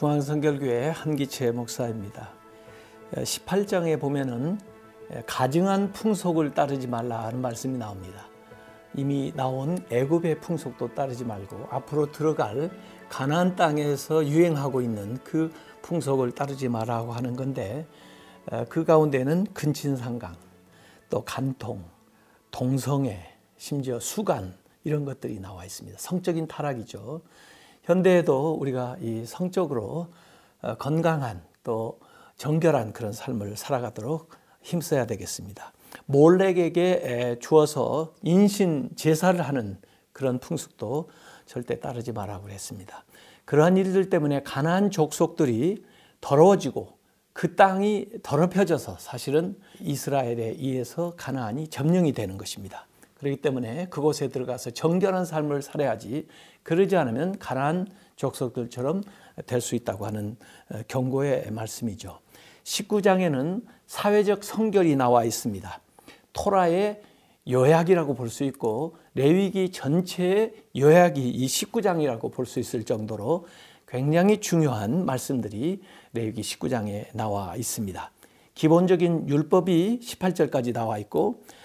중앙성결교회 한기채 목사입니다. 18장에 보면은 가증한 풍속을 따르지 말라 하는 말씀이 나옵니다. 이미 나온 애굽의 풍속도 따르지 말고 앞으로 들어갈 가나안 땅에서 유행하고 있는 그 풍속을 따르지 말라고 하는 건데 그 가운데는 근친상강, 또 간통, 동성애, 심지어 수간 이런 것들이 나와 있습니다. 성적인 타락이죠. 현대에도 우리가 이 성적으로 어, 건강한 또 정결한 그런 삶을 살아가도록 힘써야 되겠습니다. 몰렉에게 주어서 인신 제사를 하는 그런 풍습도 절대 따르지 말라고 했습니다. 그러한 일들 때문에 가나안 족속들이 더러워지고 그 땅이 더럽혀져서 사실은 이스라엘에 의해서 가나안이 점령이 되는 것입니다. 그렇기 때문에 그곳에 들어가서 정결한 삶을 살아야지 그러지 않으면 가난 족속들처럼 될 수 있다고 하는 어, 경고의 말씀이죠. 19장에는 사회적 성결이 나와 있습니다. 토라의 요약이라고 볼 수 있고 레위기 전체의 요약이 이 19장이라고 볼 수 있을 정도로 굉장히 중요한 말씀들이 레위기 19장에 나와 있습니다. 기본적인 율법이 18절까지 나와 있고 아,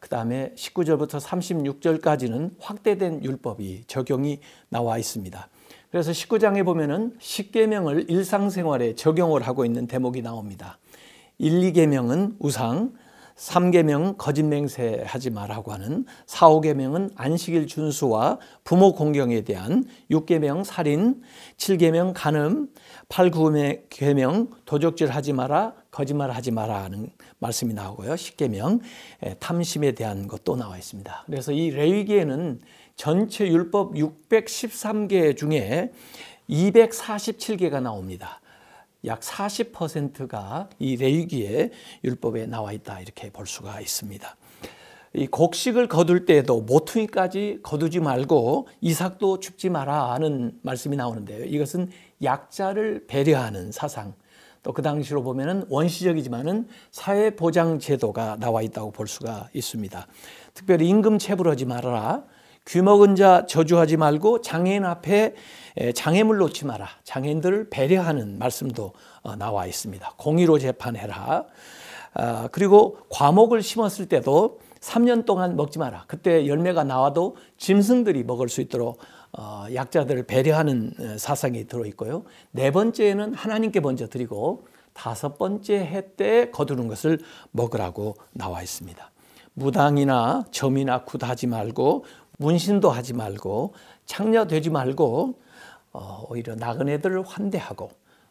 그 다음에 19절부터 36절까지는 확대된 율법이 적용이 나와 있습니다. 그래서 19장에 보면은 10계명을 일상생활에 적용을 하고 있는 대목이 나옵니다. 1, 2계명은 우상, 3계명 거짓 맹세 하지 말라고 하는 4, 5계명은 안식일 준수와 부모 공경에 대한 6계명 살인, 7계명 간음, 8, 9계명 도적질 하지 마라, 거짓말 하지 마라 하는 말씀이 나오고요. 10계명 탐심에 대한 것도 나와 있습니다. 그래서 이 레위기에는 전체 율법 613개 중에 247개가 나옵니다. 약 40%가 이 레위기의 율법에 나와 있다 이렇게 볼 수가 있습니다. 이 곡식을 거둘 때에도 모퉁이까지 거두지 말고 이삭도 줍지 마라 하는 말씀이 나오는데요. 이것은 약자를 배려하는 사상. 또 그 당시로 보면은 원시적이지만은 사회 보장 제도가 나와 있다고 볼 수가 있습니다. 특별히 임금 체불하지 말아라. 귀먹은 자 저주하지 말고 장애인 앞에 장애물 놓지 마라. 장애인들을 배려하는 말씀도 어, 나와 있습니다. 공의로 재판해라. 아, 그리고 과목을 심었을 때도 3년 동안 먹지 마라. 그때 열매가 나와도 짐승들이 먹을 수 있도록 어, 약자들을 배려하는 어, 사상이 들어 있고요. 네 번째는 하나님께 먼저 드리고 다섯 번째 해 때 거두는 것을 먹으라고 나와 있습니다. 무당이나 점이나 굿하지 말고 문신도 하지 말고 창녀되지 말고 어, 오히려 나그네들을 환대하고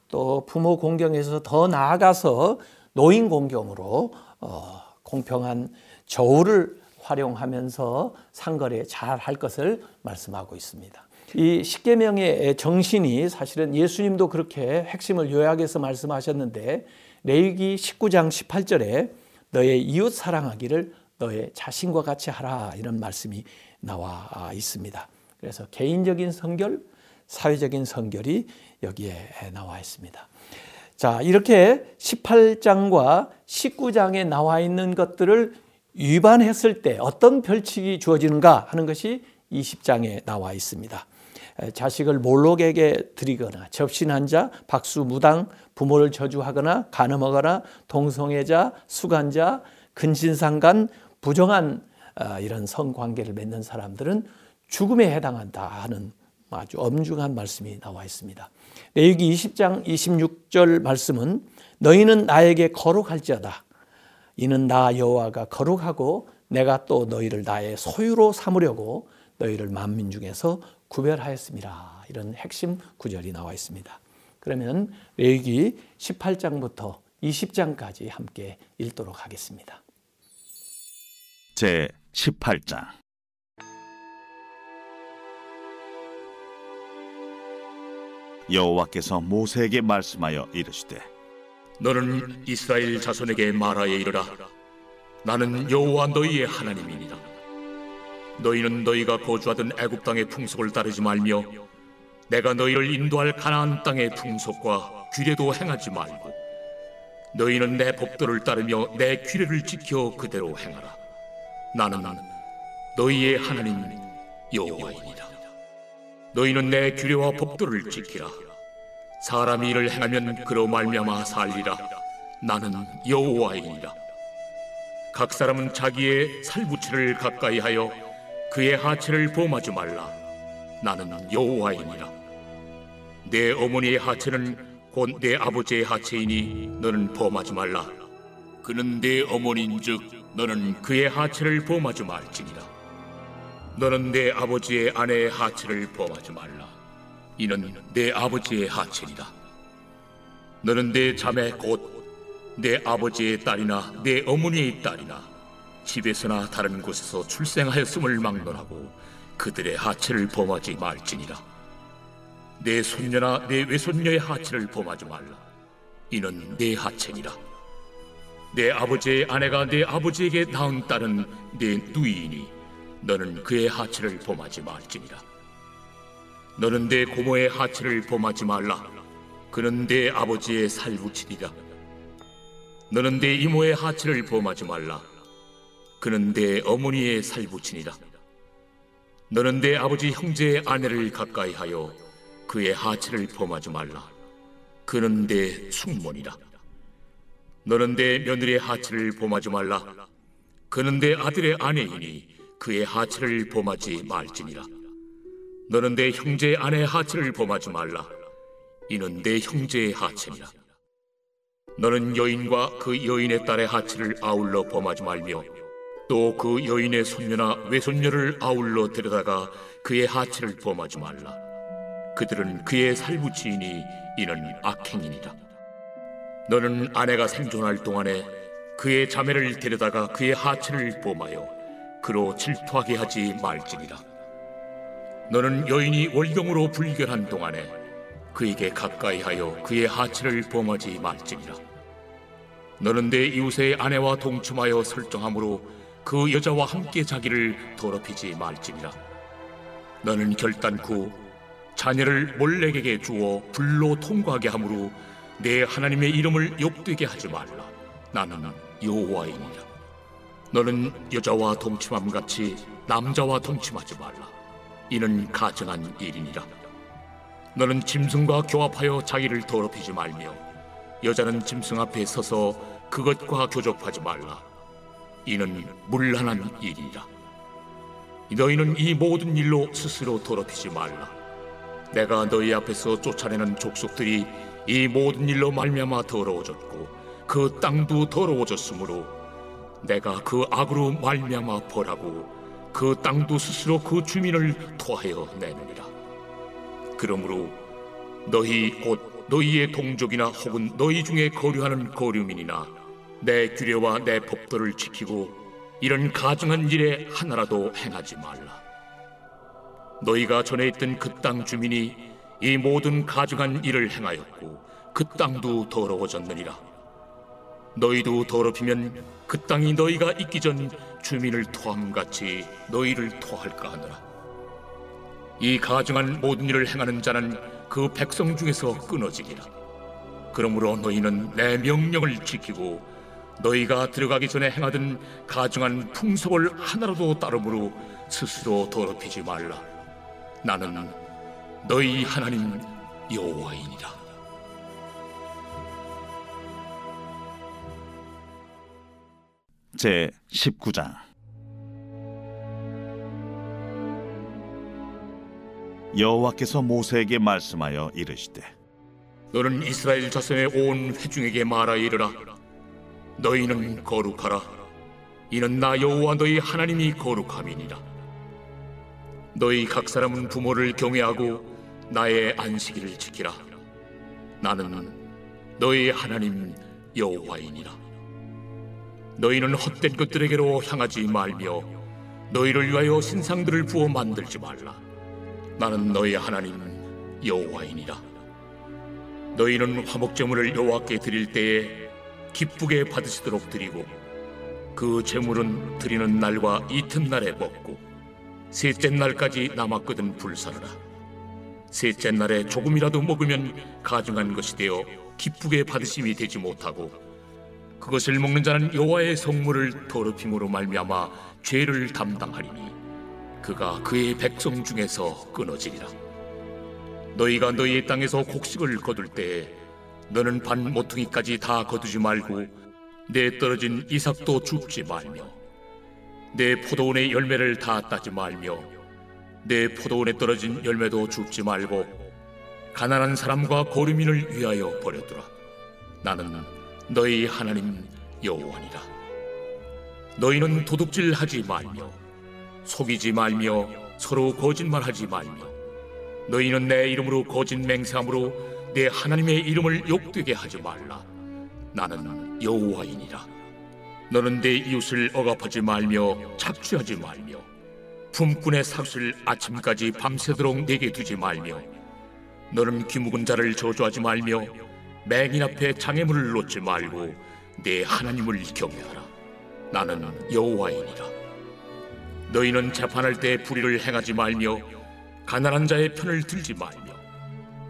또 부모 공경에서 더 나아가서 노인 공경으로 어, 공평한 저울을 활용하면서 상거래 잘 할 것을 말씀하고 있습니다. 이 십계명의 정신이 사실은 예수님도 그렇게 핵심을 요약해서 말씀하셨는데 레위기 19장 18절에 너의 이웃 사랑하기를 너의 자신과 같이 하라 이런 말씀이 나와 있습니다. 그래서 개인적인 성결, 사회적인 성결이 여기에 나와 있습니다. 자, 이렇게 18장과 19장에 나와 있는 것들을 위반했을 때 어떤 벌칙이 주어지는가 하는 것이 20장에 나와 있습니다. 자식을 몰록에게 드리거나 접신한 자, 박수 무당, 부모를 저주하거나 간음하거나 동성애자, 수간자, 근신상간, 부정한 어, 이런 성관계를 맺는 사람들은 죽음에 해당한다 하는 아주 엄중한 말씀이 나와 있습니다. 레위기 20장 26절 말씀은 너희는 나에게 거룩할지어다. 이는 나 여호와가 거룩하고 내가 또 너희를 나의 소유로 삼으려고 너희를 만민 중에서 구별하였습니다. 이런 핵심 구절이 나와 있습니다. 그러면 레위기 18장부터 20장까지 함께 읽도록 하겠습니다. 제 18장 여호와께서 모세에게 말씀하여 이르시되 너는 이스라엘 자손에게 말하여 이르라. 나는 여호와 너희의 하나님이니라. 너희는 너희가 거주하던 애굽 땅의 풍속을 따르지 말며 내가 너희를 인도할 가나안 땅의 풍속과 규례도 행하지 말고 너희는 내 법도를 따르며 내 규례를 지켜 그대로 행하라. 나는 너희의 하나님 여호와이니라. 너희는 내 규례와 법도를 지키라 사람이 이를 행하면 그로 말미암아 살리라. 나는 여호와이니라. 각 사람은 자기의 살부치를 가까이 하여 그의 하체를 범하지 말라. 나는 여호와이니라. 내 어머니의 하체는 곧 내 아버지의 하체이니 너는 범하지 말라. 그는 내 어머니인즉 너는 그의 하체를 범하지 말지니라. 너는 내 아버지의 아내의 하체를 범하지 말라 이는 내 아버지의 하체니라 너는 내 자매 곧 내 아버지의 딸이나 내 어머니의 딸이나 집에서나 다른 곳에서 출생하였음을 막론하고 그들의 하체를 범하지 말지니라. 내 손녀나 내 외손녀의 하체를 범하지 말라. 이는 내 하체니라. 내 아버지의 아내가 내 아버지에게 낳은 딸은 내 누이이니 너는 그의 하체를 범하지 말지니라 너는 내 고모의 하체를 범하지 말라. 그는 내 아버지의 살부치니라. 너는 내 이모의 하체를 범하지 말라. 그는 내 어머니의 살부치니라. 너는 내 아버지 형제의 아내를 가까이 하여 그의 하체를 범하지 말라. 그는 내 숙모니라. 너는 내 며느리의 하체를 범하지 말라. 그는 내 아들의 아내이니 그의 하체를 범하지 말지니라 너는 내 형제의 아내의 하체를 범하지 말라. 이는 내 형제의 하체니라. 너는 여인과 그 여인의 딸의 하체를 아울러 범하지 말며 또 그 여인의 손녀나 외손녀를 아울러 데려다가 그의 하체를 범하지 말라. 그들은 그의 살부치이니 이는 악행이니라. 너는 아내가 생존할 동안에 그의 자매를 데려다가 그의 하체를 범하여 그로 질투하게 하지 말지니라 너는 여인이 월경으로 불결한 동안에 그에게 가까이 하여 그의 하체를 범하지 말지니라. 너는 내 이웃의 아내와 동침하여 설정함으로 그 여자와 함께 자기를 더럽히지 말지니라. 너는 결단코 자녀를 몰렉에게 주어 불로 통과하게 하므로 내 하나님의 이름을 욕되게 하지 말라. 나는 여호와이니라. 너는 여자와 동침함 같이 남자와 동침하지 말라 이는 가증한 일이니라. 너는 짐승과 교합하여 자기를 더럽히지 말며 여자는 짐승 앞에 서서 그것과 교접하지 말라. 이는 물란한 일이라. 너희는 이 모든 일로 스스로 더럽히지 말라. 내가 너희 앞에서 쫓아내는 족속들이 이 모든 일로 말미암아 더러워졌고 그 땅도 더러워졌으므로 내가 그 악으로 말미암아 벌하고 그 땅도 스스로 그 주민을 토하여 내느니라. 그러므로 너희 곧 너희의 동족이나 혹은 너희 중에 거류하는 거류민이나 내 규례와 내 법도를 지키고 이런 가증한 일에 하나라도 행하지 말라. 너희가 전에 있던 그 땅 주민이 이 모든 가증한 일을 행하였고 그 땅도 더러워졌느니라. 너희도 더럽히면 그 땅이 너희가 있기 전 주민을 토함 같이 너희를 토할까 하느라. 이 가증한 모든 일을 행하는 자는 그 백성 중에서 끊어지리라. 그러므로 너희는 내 명령을 지키고 너희가 들어가기 전에 행하던 가증한 풍속을 하나라도 따름으로 스스로 더럽히지 말라. 나는 너희 하나님 여호와이니라 제 19장. 여호와께서 모세에게 말씀하여 이르시되 너는 이스라엘 자손의 온 회중에게 말하 이르라. 너희는 거룩하라. 이는 나 여호와 너희 하나님이 거룩함이니라. 너희 각 사람은 부모를 경외하고 나의 안식일을 지키라. 나는 너희 하나님 여호와이니라 너희는 헛된 것들에게로 향하지 말며 너희를 위하여 신상들을 부어 만들지 말라. 나는 너희 하나님 여호와이니라. 너희는 화목제물을 여호와께 드릴 때에 기쁘게 받으시도록 드리고 그 제물은 드리는 날과 이튿날에 먹고 셋째 날까지 남았거든 불사르라. 셋째 날에 조금이라도 먹으면 가증한 것이 되어 기쁘게 받으심이 되지 못하고 그것을 먹는 자는 여호와의 성물을 더럽힘으로 말미암아 죄를 담당하리니 그가 그의 백성 중에서 끊어지리라. 너희가 너희의 땅에서 곡식을 거둘 때에 너는 반 모퉁이까지 다 거두지 말고 내 떨어진 이삭도 줍지 말며 내 포도원의 열매를 다 따지 말며 내 포도원에 떨어진 열매도 줍지 말고 가난한 사람과 고르민을 위하여 버려두라. 나는 너희 하나님 여호와니라. 너희는 도둑질하지 말며 속이지 말며 서로 거짓말하지 말며 너희는 내 이름으로 거짓 맹세함으로 내 하나님의 이름을 욕되게 하지 말라. 나는 여호와이니라. 너는 내 이웃을 억압하지 말며 착취하지 말며 품꾼의 삭을 아침까지 밤새도록 내게 두지 말며 너는 귀묵은 자를 저주하지 말며 맹인 앞에 장애물을 놓지 말고 내 하나님을 경외하라. 나는 여호와이니라. 너희는 재판할 때 불의를 행하지 말며 가난한 자의 편을 들지 말며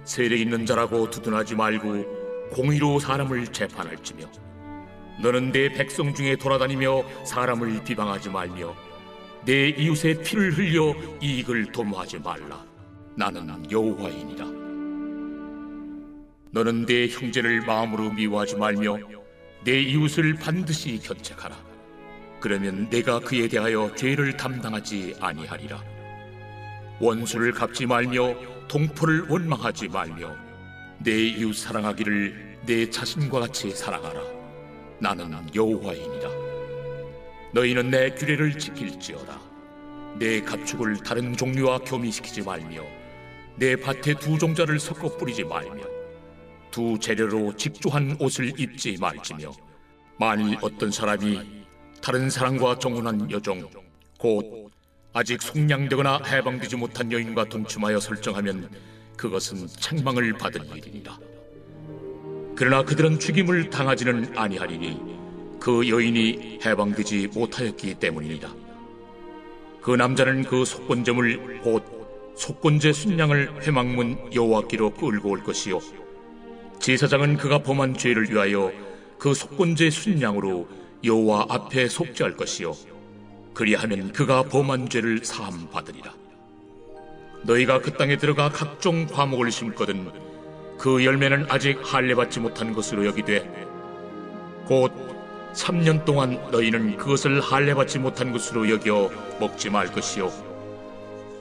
세력 있는 자라고 두둔하지 말고 공의로 사람을 재판할지며 너는 내 백성 중에 돌아다니며 사람을 비방하지 말며 내 이웃의 피를 흘려 이익을 도모하지 말라. 나는 여호와이니라 너는 내 형제를 마음으로 미워하지 말며 내 이웃을 반드시 견책하라. 그러면 내가 그에 대하여 죄를 담당하지 아니하리라. 원수를 갚지 말며 동포를 원망하지 말며 내 이웃 사랑하기를 내 자신과 같이 사랑하라. 나는 여호와이니라. 너희는 내 규례를 지킬지어다. 내 가축을 다른 종류와 교미시키지 말며 내 밭에 두 종자를 섞어 뿌리지 말며 두 재료로 직조한 옷을 입지 말지며 만일 어떤 사람이 다른 사람과 정혼한 여종 곧 아직 속량되거나 해방되지 못한 여인과 동침하여 설정하면 그것은 책망을 받을 일이니라. 그러나 그들은 죽임을 당하지는 아니하리니 그 여인이 해방되지 못하였기 때문이니라. 그 남자는 그 속건제물 곧 속건제 순양을 회망문 여호와께로 끌고 올 것이요 제사장은 그가 범한 죄를 위하여 그 속건제 순양으로 여호와 앞에 속죄할 것이요 그리하면 그가 범한 죄를 사함 받으리라. 너희가 그 땅에 들어가 각종 과목을 심거든 그 열매는 아직 할례 받지 못한 것으로 여기되 곧 3년 동안 너희는 그것을 할례 받지 못한 것으로 여겨 먹지 말 것이요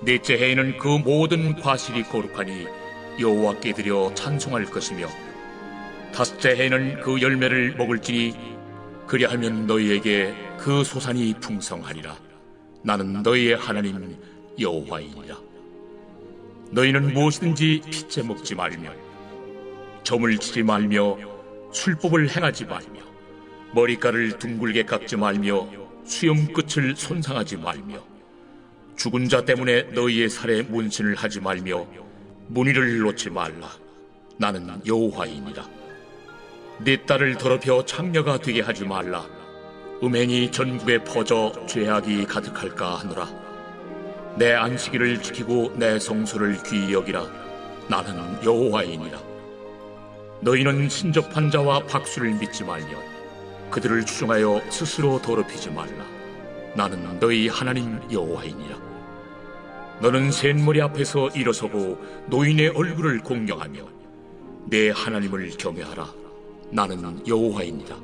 넷째 해에는 그 모든 과실이 거룩하니 여호와께 드려 찬송할 것이며 다섯째 해에는 그 열매를 먹을지니 그리하면 너희에게 그 소산이 풍성하리라. 나는 너희의 하나님 여호와이니라. 너희는 무엇이든지 피째 먹지 말며 점을 치지 말며 술법을 행하지 말며 머리카락을 둥글게 깎지 말며 수염 끝을 손상하지 말며 죽은 자 때문에 너희의 살에 문신을 하지 말며 무늬를 놓지 말라. 나는 여호와이니라. 네 딸을 더럽혀 창녀가 되게 하지 말라. 음행이 전국에 퍼져 죄악이 가득할까 하노라. 내 안식일을 지키고 내 성소를 귀히 여기라. 나는 여호와이니라. 너희는 신접한 자와 박수를 믿지 말며 그들을 추종하여 스스로 더럽히지 말라. 나는 너희 하나님 여호와이니라. 너는 샘머리 앞에서 일어서고 노인의 얼굴을 공경하며 내 하나님을 경외하라. 나는 여호와입니다.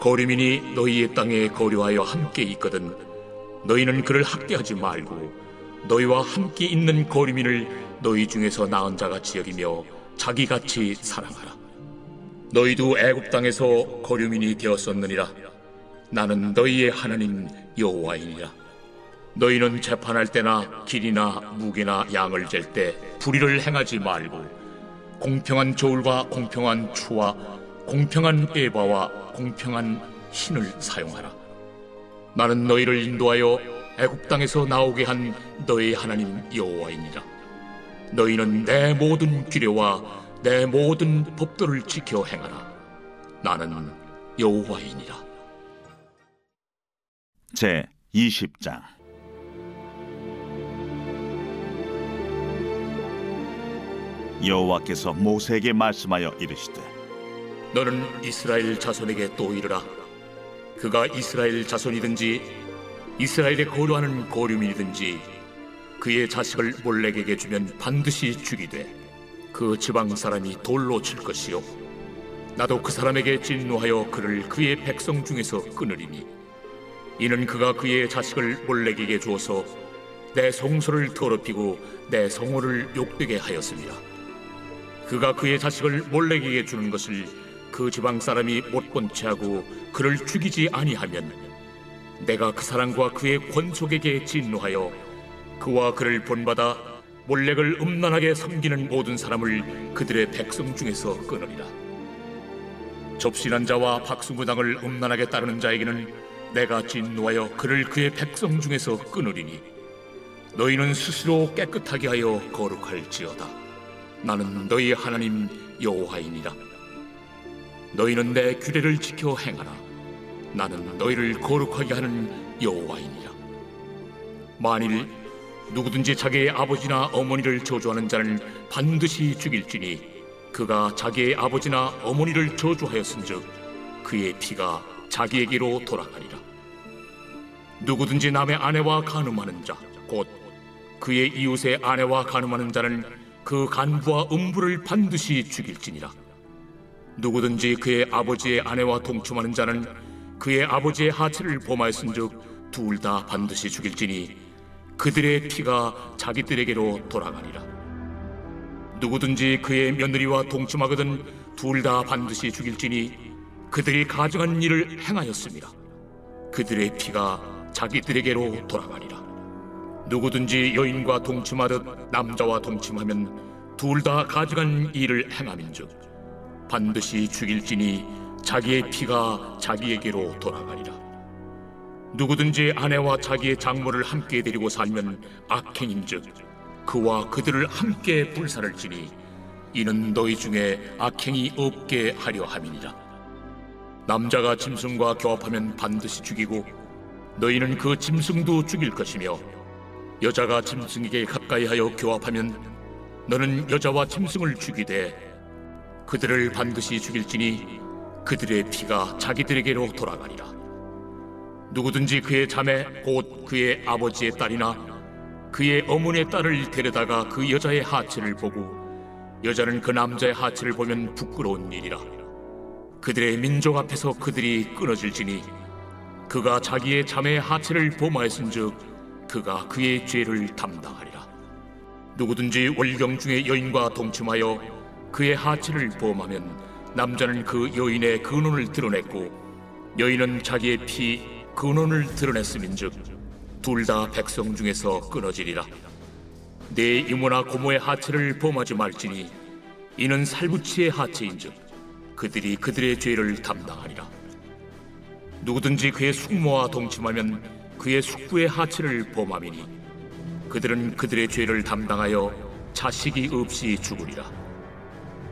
거류민이 너희의 땅에 거류하여 함께 있거든 너희는 그를 학대하지 말고 너희와 함께 있는 거류민을 너희 중에서 나은 자같이 여기며 자기같이 사랑하라. 너희도 애굽 땅에서 거류민이 되었었느니라. 나는 너희의 하나님 여호와이니라. 너희는 재판할 때나 길이나 무게나 양을 잴 때 불의를 행하지 말고 공평한 저울과 공평한 추와 공평한 에바와 공평한 신을 사용하라. 나는 너희를 인도하여 애굽 땅에서 나오게 한 너희 하나님 여호와이니라. 너희는 내 모든 규례와 내 모든 법도를 지켜 행하라. 나는 여호와이니라. 제 20장 여호와께서 모세에게 말씀하여 이르시되 너는 이스라엘 자손에게 또 이르라 그가 이스라엘 자손이든지 이스라엘에 거류하는 거류민이든지 그의 자식을 몰렉에게 주면 반드시 죽이되 그 지방 사람이 돌로 칠 것이요 나도 그 사람에게 진노하여 그를 그의 백성 중에서 끊으리니 이는 그가 그의 자식을 몰렉에게 주어서 내 성소를 더럽히고 내 성호를 욕되게 하였습니다. 그가 그의 자식을 몰렉에게 주는 것을 그 지방 사람이 못 본 채하고 그를 죽이지 아니하면 내가 그 사람과 그의 권속에게 진노하여 그와 그를 본받아 몰렉을 음란하게 섬기는 모든 사람을 그들의 백성 중에서 끊으리라. 접신한 자와 박수무당을 음란하게 따르는 자에게는 내가 진노하여 그를 그의 백성 중에서 끊으리니 너희는 스스로 깨끗하게 하여 거룩할지어다. 나는 너희 하나님 여호와이니라. 너희는 내 규례를 지켜 행하라. 나는 너희를 거룩하게 하는 여호와이니라. 만일 누구든지 자기의 아버지나 어머니를 저주하는 자는 반드시 죽일지니 그가 자기의 아버지나 어머니를 저주하였은즉 그의 피가 자기에게로 돌아가리라. 누구든지 남의 아내와 간음하는 자, 곧 그의 이웃의 아내와 간음하는 자는 그 간부와 음부를 반드시 죽일지니라. 누구든지 그의 아버지의 아내와 동침하는 자는 그의 아버지의 하체를 범하였은즉 둘 다 반드시 죽일지니 그들의 피가 자기들에게로 돌아가리라. 누구든지 그의 며느리와 동침하거든 둘 다 반드시 죽일지니 그들이 가증한 일을 행하였습니다. 그들의 피가 자기들에게로 돌아가리라. 누구든지 여인과 동침하듯 남자와 동침하면 둘 다 가증한 일을 행함인즉 반드시 죽일지니 자기의 피가 자기에게로 돌아가리라. 누구든지 아내와 자기의 장모를 함께 데리고 살면 악행인즉 그와 그들을 함께 불살을 지니 이는 너희 중에 악행이 없게 하려 함이니라. 남자가 짐승과 교합하면 반드시 죽이고 너희는 그 짐승도 죽일 것이며 여자가 짐승에게 가까이하여 교합하면 너는 여자와 짐승을 죽이되 그들을 반드시 죽일지니 그들의 피가 자기들에게로 돌아가리라. 누구든지 그의 자매 곧 그의 아버지의 딸이나 그의 어머니의 딸을 데려다가 그 여자의 하체를 보고 여자는 그 남자의 하체를 보면 부끄러운 일이라. 그들의 민족 앞에서 그들이 끊어질지니 그가 자기의 자매의 하체를 범하였은즉 그가 그의 죄를 담당하리라. 누구든지 월경 중에 여인과 동침하여 그의 하체를 범하면 남자는 그 여인의 근원을 드러냈고 여인은 자기의 피 근원을 드러냈음인즉 둘 다 백성 중에서 끊어지리라. 내 이모나 고모의 하체를 범하지 말지니 이는 살부치의 하체인즉 그들이 그들의 죄를 담당하리라. 누구든지 그의 숙모와 동침하면 그의 숙부의 하체를 범함이니 그들은 그들의 죄를 담당하여 자식이 없이 죽으리라.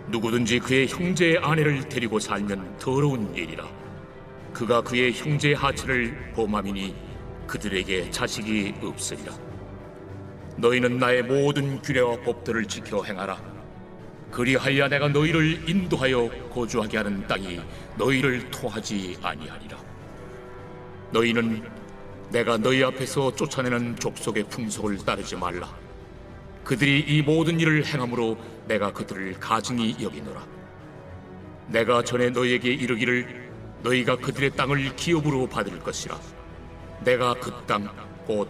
누구든지 그의 형제의 아내를 데리고 살면 더러운 일이라. 그가 그의 형제의 하체를 범함이니 그들에게 자식이 없으리라. 너희는 나의 모든 규례와 법들을 지켜 행하라. 그리하여 내가 너희를 인도하여 거주하게 하는 땅이 너희를 토하지 아니하리라. 너희는 내가 너희 앞에서 쫓아내는 족속의 풍속을 따르지 말라. 그들이 이 모든 일을 행함으로 내가 그들을 가증히 여기노라. 내가 전에 너희에게 이르기를 너희가 그들의 땅을 기업으로 받을 것이라. 내가 그 땅 곧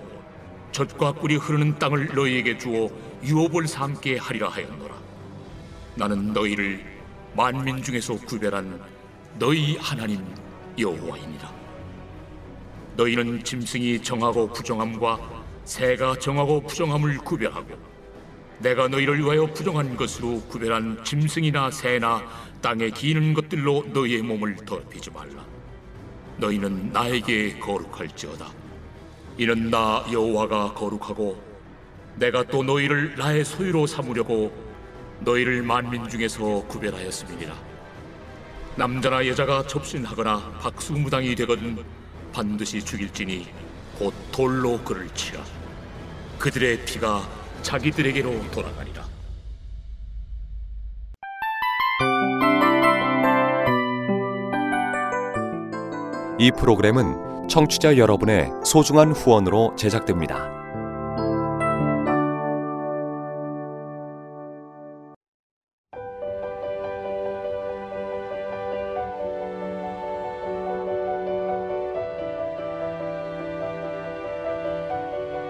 젖과 꿀이 흐르는 땅을 너희에게 주어 유업을 삼게 하리라 하였노라. 나는 너희를 만민 중에서 구별한 너희 하나님 여호와이니라. 너희는 짐승이 정하고 부정함과 새가 정하고 부정함을 구별하고 내가 너희를 위하여 부정한 것으로 구별한 짐승이나 새나 땅에 기는 것들로 너희의 몸을 더럽히지 말라. 너희는 나에게 거룩할지어다. 이는 나 여호와가 거룩하고 내가 또 너희를 나의 소유로 삼으려고 너희를 만민 중에서 구별하였음이니라. 남자나 여자가 접신하거나 박수무당이 되거든 반드시 죽일지니 곧 돌로 그를 치라. 그들의 피가 자기들에게로 돌아가리라. 이 프로그램은 청취자 여러분의 소중한 후원으로 제작됩니다.